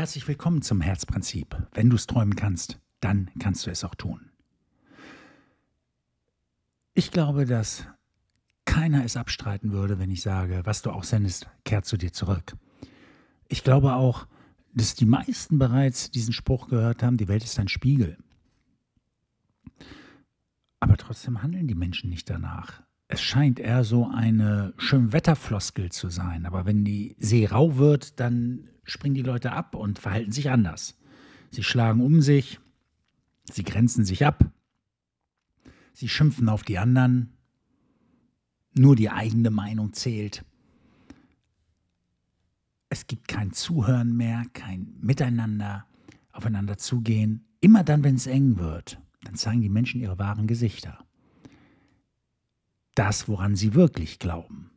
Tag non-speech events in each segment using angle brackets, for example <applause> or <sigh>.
Herzlich willkommen zum Herzprinzip. Wenn du es träumen kannst, dann kannst du es auch tun. Ich glaube, dass keiner es abstreiten würde, wenn ich sage, was du auch sendest, kehrt zu dir zurück. Ich glaube auch, dass die meisten bereits diesen Spruch gehört haben, die Welt ist ein Spiegel. Aber trotzdem handeln die Menschen nicht danach. Es scheint eher so eine Schönwetterfloskel zu sein, aber wenn die See rau wird, dann springen die Leute ab und verhalten sich anders. Sie schlagen um sich, sie grenzen sich ab, sie schimpfen auf die anderen, nur die eigene Meinung zählt. Es gibt kein Zuhören mehr, kein Miteinander, aufeinander zugehen. Immer dann, wenn es eng wird, dann zeigen die Menschen ihre wahren Gesichter. Das, woran sie wirklich glauben,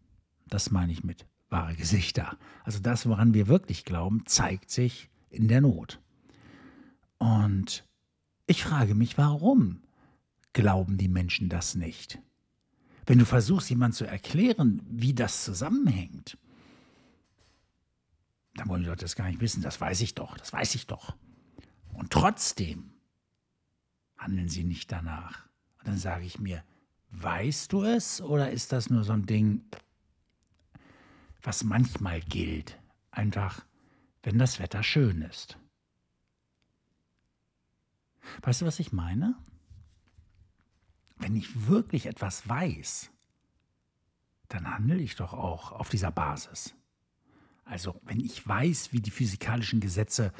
das meine ich mit wahre Gesichter. Also das, woran wir wirklich glauben, zeigt sich in der Not. Und ich frage mich, warum glauben die Menschen das nicht? Wenn du versuchst, jemand zu erklären, wie das zusammenhängt, dann wollen die Leute das gar nicht wissen. Das weiß ich doch, das weiß ich doch. Und trotzdem handeln sie nicht danach. Und dann sage ich mir, weißt du es oder ist das nur so ein Ding, was manchmal gilt? Einfach, wenn das Wetter schön ist. Weißt du, was ich meine? Wenn ich wirklich etwas weiß, dann handle ich doch auch auf dieser Basis. Also wenn ich weiß, wie die physikalischen Gesetze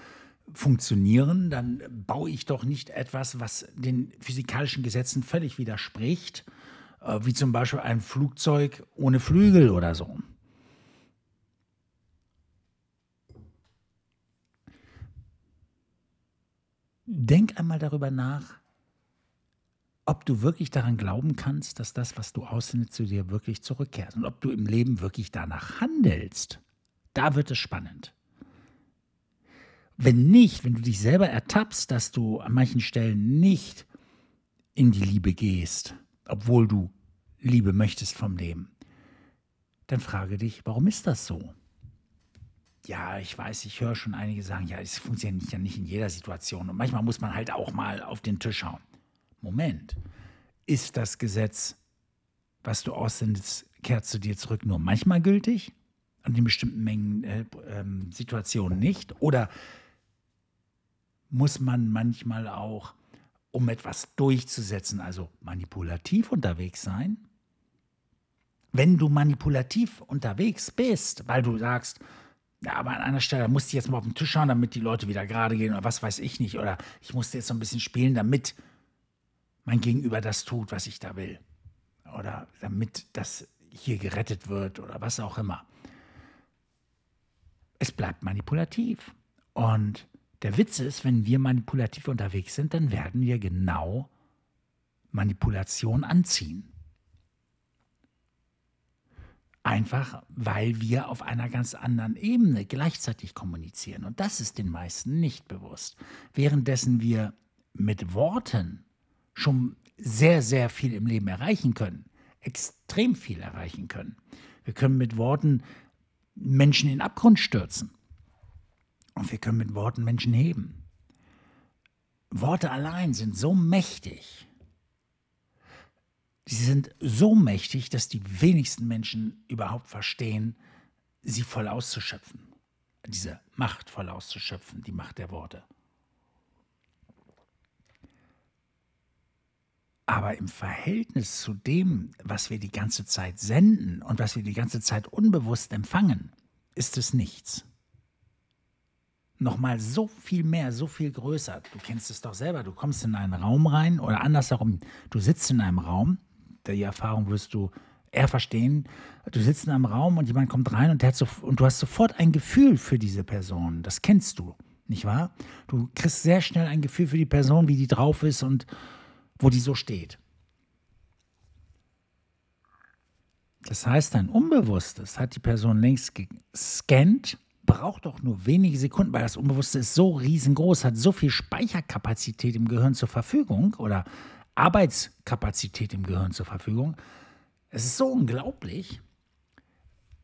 funktionieren, dann baue ich doch nicht etwas, was den physikalischen Gesetzen völlig widerspricht, äh, wie zum Beispiel ein Flugzeug ohne Flügel oder so. Denk einmal darüber nach, ob du wirklich daran glauben kannst, dass das, was du aussendest, zu dir wirklich zurückkehrt und ob du im Leben wirklich danach handelst. Da wird es spannend. Wenn nicht, wenn du dich selber ertappst, dass du an manchen Stellen nicht in die Liebe gehst, obwohl du Liebe möchtest vom Leben, dann frage dich, warum ist das so? Ja, ich weiß, ich höre schon einige sagen, ja, es funktioniert ja nicht in jeder Situation und manchmal muss man halt auch mal auf den Tisch schauen. Moment, ist das Gesetz, was du aussendest, kehrt zu dir zurück, nur manchmal gültig und in bestimmten Mengen äh, äh, Situationen nicht? Oder muss man manchmal auch, um etwas durchzusetzen, also manipulativ unterwegs sein? Wenn du manipulativ unterwegs bist, weil du sagst, ja, aber an einer Stelle musst du jetzt mal auf den Tisch schauen, damit die Leute wieder gerade gehen oder was weiß ich nicht. Oder ich musste jetzt so ein bisschen spielen, damit mein Gegenüber das tut, was ich da will. Oder damit das hier gerettet wird oder was auch immer. Es bleibt manipulativ. Und der Witz ist, wenn wir manipulativ unterwegs sind, dann werden wir genau Manipulation anziehen. Einfach weil wir auf einer ganz anderen Ebene gleichzeitig kommunizieren. Und das ist den meisten nicht bewusst. Währenddessen wir mit Worten schon sehr, sehr viel im Leben erreichen können, extrem viel erreichen können. Wir können mit Worten Menschen in den Abgrund stürzen. Und wir können mit Worten Menschen heben. Worte allein sind so mächtig. Sie sind so mächtig, dass die wenigsten Menschen überhaupt verstehen, sie voll auszuschöpfen. Diese Macht voll auszuschöpfen, die Macht der Worte. Aber im Verhältnis zu dem, was wir die ganze Zeit senden und was wir die ganze Zeit unbewusst empfangen, ist es nichts. Nochmal so viel mehr, so viel größer. Du kennst es doch selber. Du kommst in einen Raum rein oder andersherum, du sitzt in einem Raum. Die Erfahrung wirst du eher verstehen. Du sitzt in einem Raum und jemand kommt rein und, so, und du hast sofort ein Gefühl für diese Person. Das kennst du, nicht wahr? Du kriegst sehr schnell ein Gefühl für die Person, wie die drauf ist und wo die so steht. Das heißt, dein Unbewusstes hat die Person längst gescannt, braucht doch nur wenige Sekunden, weil das Unbewusste ist so riesengroß, hat so viel Speicherkapazität im Gehirn zur Verfügung oder Arbeitskapazität im Gehirn zur Verfügung. Es ist so unglaublich.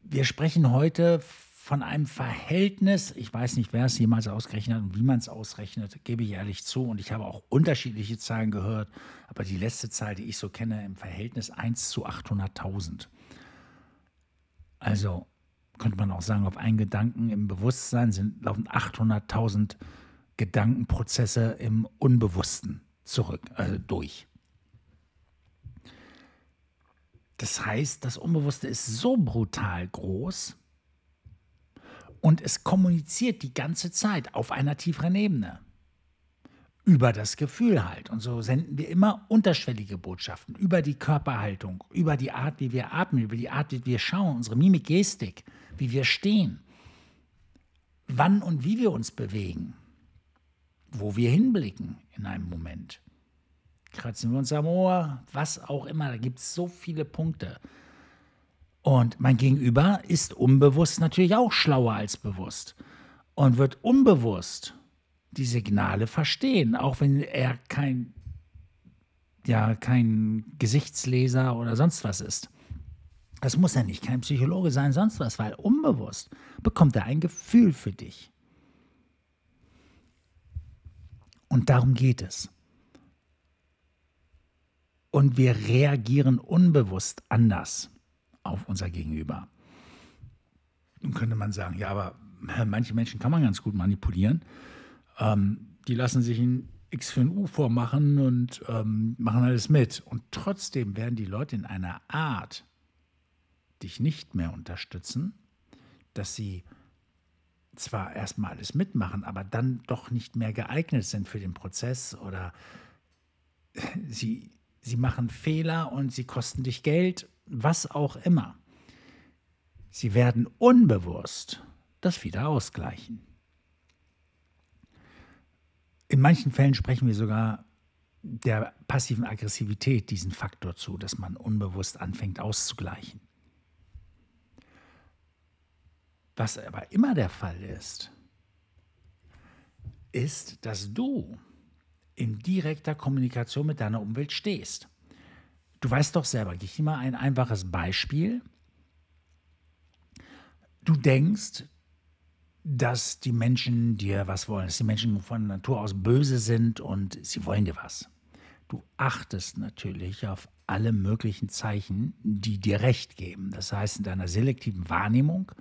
Wir sprechen heute von einem Verhältnis, ich weiß nicht, wer es jemals ausgerechnet hat und wie man es ausrechnet, gebe ich ehrlich zu. Und ich habe auch unterschiedliche Zahlen gehört, aber die letzte Zahl, die ich so kenne, im Verhältnis 1 zu 800.000. Also könnte man auch sagen, auf einen Gedanken im Bewusstsein sind laufen 800.000 Gedankenprozesse im Unbewussten zurück, also durch. Das heißt, das Unbewusste ist so brutal groß und es kommuniziert die ganze Zeit auf einer tieferen Ebene. Über das Gefühl halt. Und so senden wir immer unterschwellige Botschaften über die Körperhaltung, über die Art, wie wir atmen, über die Art, wie wir schauen, unsere Mimik, Gestik, wie wir stehen, wann und wie wir uns bewegen, wo wir hinblicken in einem Moment kratzen wir uns am Ohr, was auch immer. Da gibt es so viele Punkte. Und mein Gegenüber ist unbewusst natürlich auch schlauer als bewusst und wird unbewusst die Signale verstehen, auch wenn er kein, ja, kein Gesichtsleser oder sonst was ist. Das muss er nicht, kein Psychologe sein, sonst was, weil unbewusst bekommt er ein Gefühl für dich. Und darum geht es und wir reagieren unbewusst anders auf unser Gegenüber. Nun könnte man sagen, ja, aber manche Menschen kann man ganz gut manipulieren. Ähm, die lassen sich ein X für ein U vormachen und ähm, machen alles mit. Und trotzdem werden die Leute in einer Art dich nicht mehr unterstützen, dass sie zwar erstmal alles mitmachen, aber dann doch nicht mehr geeignet sind für den Prozess oder <laughs> sie sie machen Fehler und sie kosten dich Geld, was auch immer. Sie werden unbewusst das wieder ausgleichen. In manchen Fällen sprechen wir sogar der passiven Aggressivität diesen Faktor zu, dass man unbewusst anfängt auszugleichen. Was aber immer der Fall ist, ist, dass du in direkter Kommunikation mit deiner Umwelt stehst. Du weißt doch selber, ich dir mal ein einfaches Beispiel. Du denkst, dass die Menschen dir was wollen, dass die Menschen von Natur aus böse sind und sie wollen dir was. Du achtest natürlich auf alle möglichen Zeichen, die dir recht geben. Das heißt, in deiner selektiven Wahrnehmung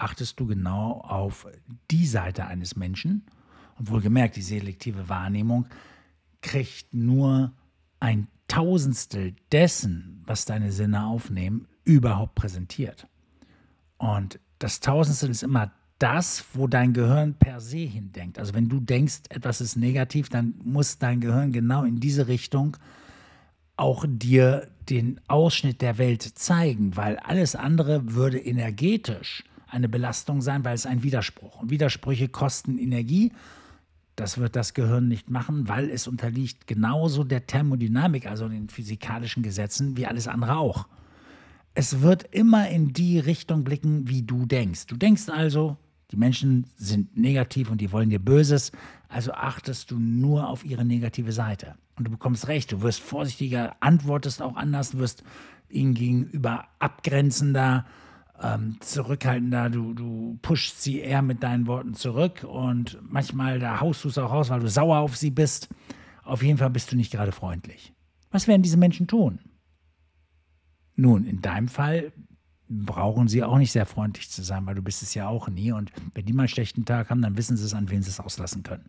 achtest du genau auf die Seite eines Menschen. Und wohlgemerkt, die selektive Wahrnehmung kriegt nur ein Tausendstel dessen, was deine Sinne aufnehmen, überhaupt präsentiert. Und das Tausendstel ist immer das, wo dein Gehirn per se hindenkt. Also wenn du denkst, etwas ist negativ, dann muss dein Gehirn genau in diese Richtung auch dir den Ausschnitt der Welt zeigen, weil alles andere würde energetisch eine Belastung sein, weil es ein Widerspruch. Und Widersprüche kosten Energie das wird das Gehirn nicht machen, weil es unterliegt genauso der Thermodynamik, also den physikalischen Gesetzen, wie alles andere auch. Es wird immer in die Richtung blicken, wie du denkst. Du denkst also, die Menschen sind negativ und die wollen dir Böses, also achtest du nur auf ihre negative Seite. Und du bekommst recht, du wirst vorsichtiger, antwortest auch anders, wirst ihnen gegenüber abgrenzender, ähm, zurückhaltender, du, du pushst sie eher mit deinen Worten zurück und manchmal da haust du es auch raus, weil du sauer auf sie bist. Auf jeden Fall bist du nicht gerade freundlich. Was werden diese Menschen tun? Nun, in deinem Fall brauchen sie auch nicht sehr freundlich zu sein, weil du bist es ja auch nie. Und wenn die mal einen schlechten Tag haben, dann wissen sie es, an wen sie es auslassen können.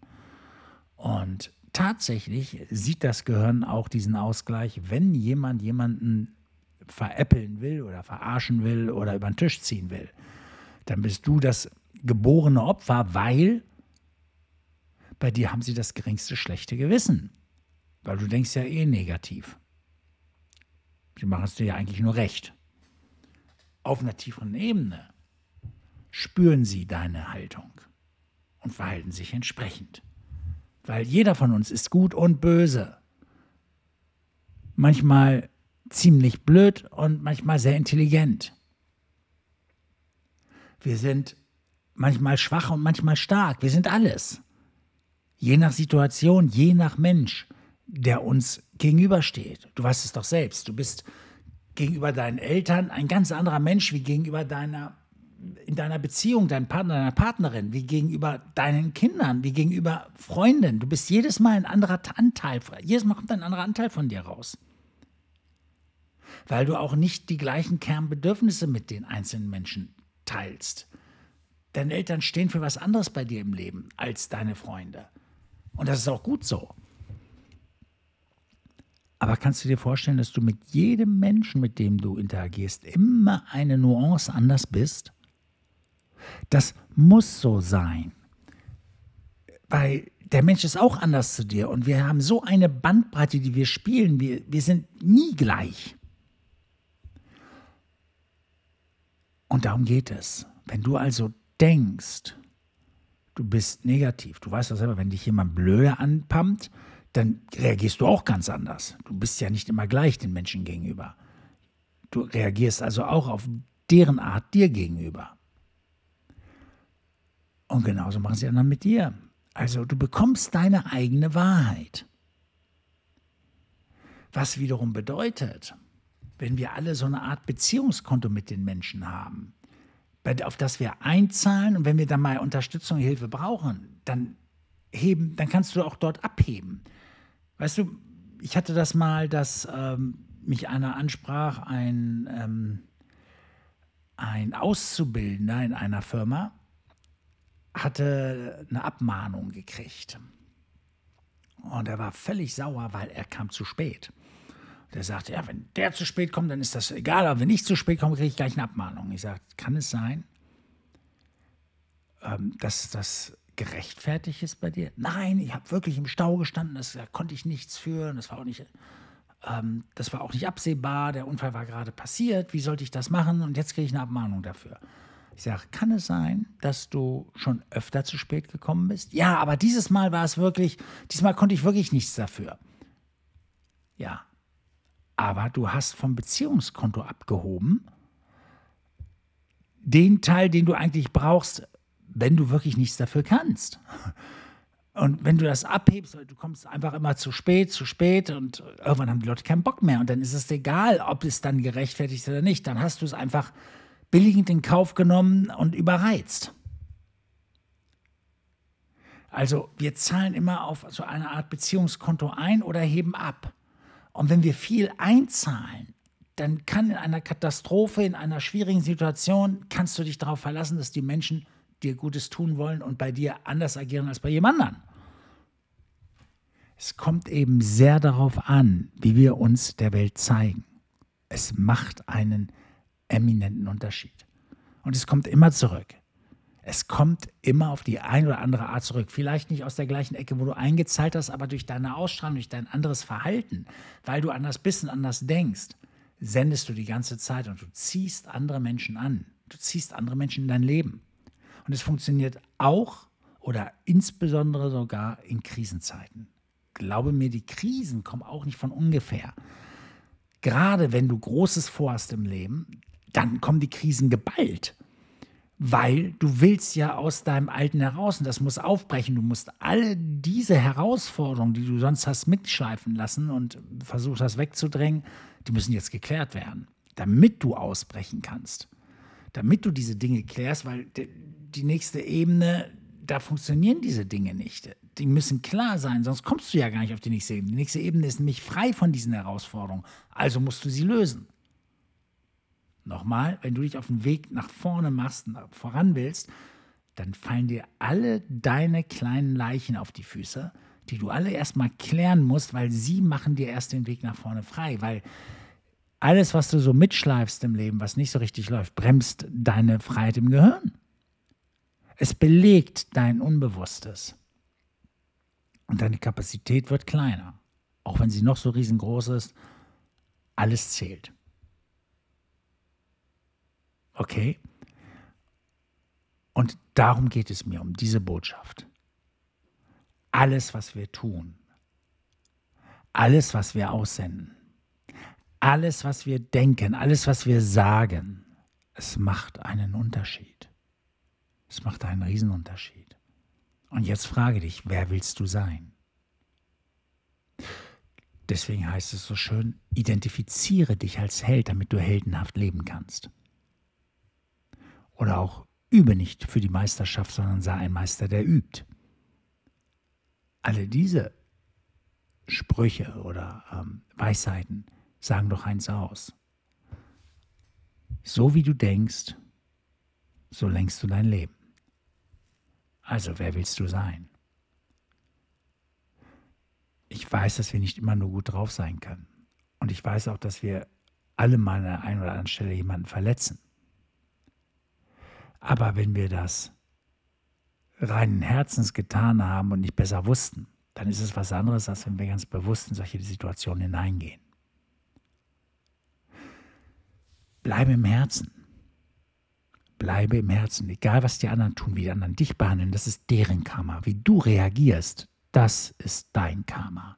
Und tatsächlich sieht das Gehirn auch diesen Ausgleich, wenn jemand jemanden veräppeln will oder verarschen will oder über den Tisch ziehen will, dann bist du das geborene Opfer, weil bei dir haben sie das geringste schlechte Gewissen. Weil du denkst ja eh negativ. Sie machen es dir ja eigentlich nur recht. Auf einer tieferen Ebene spüren sie deine Haltung und verhalten sich entsprechend. Weil jeder von uns ist gut und böse. Manchmal ziemlich blöd und manchmal sehr intelligent. Wir sind manchmal schwach und manchmal stark. Wir sind alles. Je nach Situation, je nach Mensch, der uns gegenübersteht. Du weißt es doch selbst. Du bist gegenüber deinen Eltern ein ganz anderer Mensch wie gegenüber deiner in deiner Beziehung, deinem Partner, deiner Partnerin, wie gegenüber deinen Kindern, wie gegenüber Freunden. Du bist jedes Mal ein anderer Anteil, jedes Mal kommt ein anderer Anteil von dir raus. Weil du auch nicht die gleichen Kernbedürfnisse mit den einzelnen Menschen teilst. Deine Eltern stehen für was anderes bei dir im Leben als deine Freunde. Und das ist auch gut so. Aber kannst du dir vorstellen, dass du mit jedem Menschen, mit dem du interagierst, immer eine Nuance anders bist? Das muss so sein. Weil der Mensch ist auch anders zu dir und wir haben so eine Bandbreite, die wir spielen. Wir, wir sind nie gleich. Und darum geht es. Wenn du also denkst, du bist negativ, du weißt das selber, wenn dich jemand blöde anpumpt, dann reagierst du auch ganz anders. Du bist ja nicht immer gleich den Menschen gegenüber. Du reagierst also auch auf deren Art dir gegenüber. Und genauso machen sie dann mit dir. Also du bekommst deine eigene Wahrheit. Was wiederum bedeutet, wenn wir alle so eine Art Beziehungskonto mit den Menschen haben, auf das wir einzahlen und wenn wir dann mal Unterstützung, Hilfe brauchen, dann heben, dann kannst du auch dort abheben. Weißt du, ich hatte das mal, dass ähm, mich einer ansprach, ein, ähm, ein Auszubildender in einer Firma hatte eine Abmahnung gekriegt. Und er war völlig sauer, weil er kam zu spät. Der sagte, ja, wenn der zu spät kommt, dann ist das egal, aber wenn ich zu spät komme, kriege ich gleich eine Abmahnung. Ich sagte, kann es sein, ähm, dass das gerechtfertigt ist bei dir? Nein, ich habe wirklich im Stau gestanden, das, da konnte ich nichts führen, das war auch nicht, ähm, das war auch nicht absehbar, der Unfall war gerade passiert, wie sollte ich das machen und jetzt kriege ich eine Abmahnung dafür. Ich sage, kann es sein, dass du schon öfter zu spät gekommen bist? Ja, aber dieses Mal war es wirklich, diesmal konnte ich wirklich nichts dafür. Ja, aber du hast vom Beziehungskonto abgehoben den Teil, den du eigentlich brauchst, wenn du wirklich nichts dafür kannst. Und wenn du das abhebst, du kommst einfach immer zu spät, zu spät und irgendwann haben die Leute keinen Bock mehr und dann ist es egal, ob es dann gerechtfertigt ist oder nicht. Dann hast du es einfach billigend in Kauf genommen und überreizt. Also wir zahlen immer auf so eine Art Beziehungskonto ein oder heben ab. Und wenn wir viel einzahlen, dann kann in einer Katastrophe, in einer schwierigen Situation, kannst du dich darauf verlassen, dass die Menschen dir Gutes tun wollen und bei dir anders agieren als bei jemand anderen. Es kommt eben sehr darauf an, wie wir uns der Welt zeigen. Es macht einen eminenten Unterschied. Und es kommt immer zurück. Es kommt immer auf die eine oder andere Art zurück. Vielleicht nicht aus der gleichen Ecke, wo du eingezahlt hast, aber durch deine Ausstrahlung, durch dein anderes Verhalten, weil du anders bist und anders denkst, sendest du die ganze Zeit und du ziehst andere Menschen an. Du ziehst andere Menschen in dein Leben. Und es funktioniert auch oder insbesondere sogar in Krisenzeiten. Glaube mir, die Krisen kommen auch nicht von ungefähr. Gerade wenn du Großes vorhast im Leben, dann kommen die Krisen geballt. Weil du willst ja aus deinem Alten heraus und das muss aufbrechen. Du musst alle diese Herausforderungen, die du sonst hast mitschleifen lassen und versucht hast wegzudrängen, die müssen jetzt geklärt werden, damit du ausbrechen kannst. Damit du diese Dinge klärst, weil die nächste Ebene, da funktionieren diese Dinge nicht. Die müssen klar sein, sonst kommst du ja gar nicht auf die nächste Ebene. Die nächste Ebene ist nämlich frei von diesen Herausforderungen. Also musst du sie lösen. Nochmal, wenn du dich auf den Weg nach vorne machst, voran willst, dann fallen dir alle deine kleinen Leichen auf die Füße, die du alle erstmal klären musst, weil sie machen dir erst den Weg nach vorne frei. Weil alles, was du so mitschleifst im Leben, was nicht so richtig läuft, bremst deine Freiheit im Gehirn. Es belegt dein Unbewusstes. Und deine Kapazität wird kleiner. Auch wenn sie noch so riesengroß ist, alles zählt. Okay? Und darum geht es mir, um diese Botschaft. Alles, was wir tun, alles, was wir aussenden, alles, was wir denken, alles, was wir sagen, es macht einen Unterschied. Es macht einen Riesenunterschied. Und jetzt frage dich, wer willst du sein? Deswegen heißt es so schön, identifiziere dich als Held, damit du heldenhaft leben kannst. Oder auch übe nicht für die Meisterschaft, sondern sei ein Meister, der übt. Alle diese Sprüche oder ähm, Weisheiten sagen doch eins aus. So wie du denkst, so lenkst du dein Leben. Also, wer willst du sein? Ich weiß, dass wir nicht immer nur gut drauf sein können. Und ich weiß auch, dass wir alle mal an der einen oder anderen Stelle jemanden verletzen. Aber wenn wir das reinen Herzens getan haben und nicht besser wussten, dann ist es was anderes, als wenn wir ganz bewusst in solche Situationen hineingehen. Bleibe im Herzen. Bleibe im Herzen. Egal, was die anderen tun, wie die anderen dich behandeln, das ist deren Karma. Wie du reagierst, das ist dein Karma.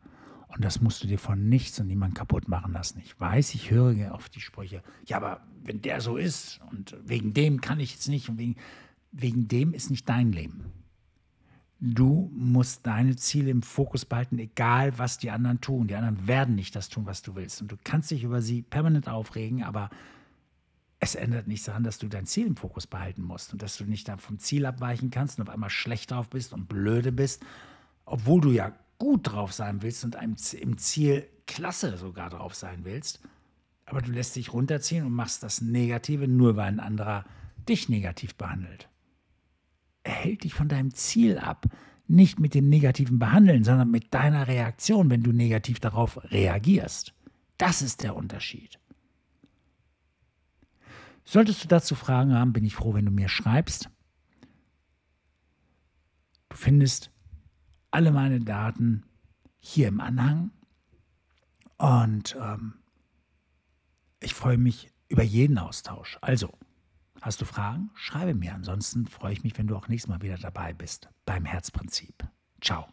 Und das musst du dir von nichts und niemand kaputt machen lassen. Ich weiß, ich höre auf die Sprüche, ja, aber wenn der so ist und wegen dem kann ich jetzt nicht und wegen, wegen dem ist nicht dein Leben. Du musst deine Ziele im Fokus behalten, egal was die anderen tun. Die anderen werden nicht das tun, was du willst. Und du kannst dich über sie permanent aufregen, aber es ändert nichts daran, dass du dein Ziel im Fokus behalten musst und dass du nicht vom Ziel abweichen kannst und auf einmal schlecht drauf bist und blöde bist, obwohl du ja gut drauf sein willst und im Ziel klasse sogar drauf sein willst. Aber du lässt dich runterziehen und machst das Negative nur, weil ein anderer dich negativ behandelt. Er hält dich von deinem Ziel ab. Nicht mit dem negativen Behandeln, sondern mit deiner Reaktion, wenn du negativ darauf reagierst. Das ist der Unterschied. Solltest du dazu Fragen haben, bin ich froh, wenn du mir schreibst. Du findest alle meine Daten hier im Anhang. Und ähm, ich freue mich über jeden Austausch. Also, hast du Fragen? Schreibe mir. Ansonsten freue ich mich, wenn du auch nächstes Mal wieder dabei bist beim Herzprinzip. Ciao.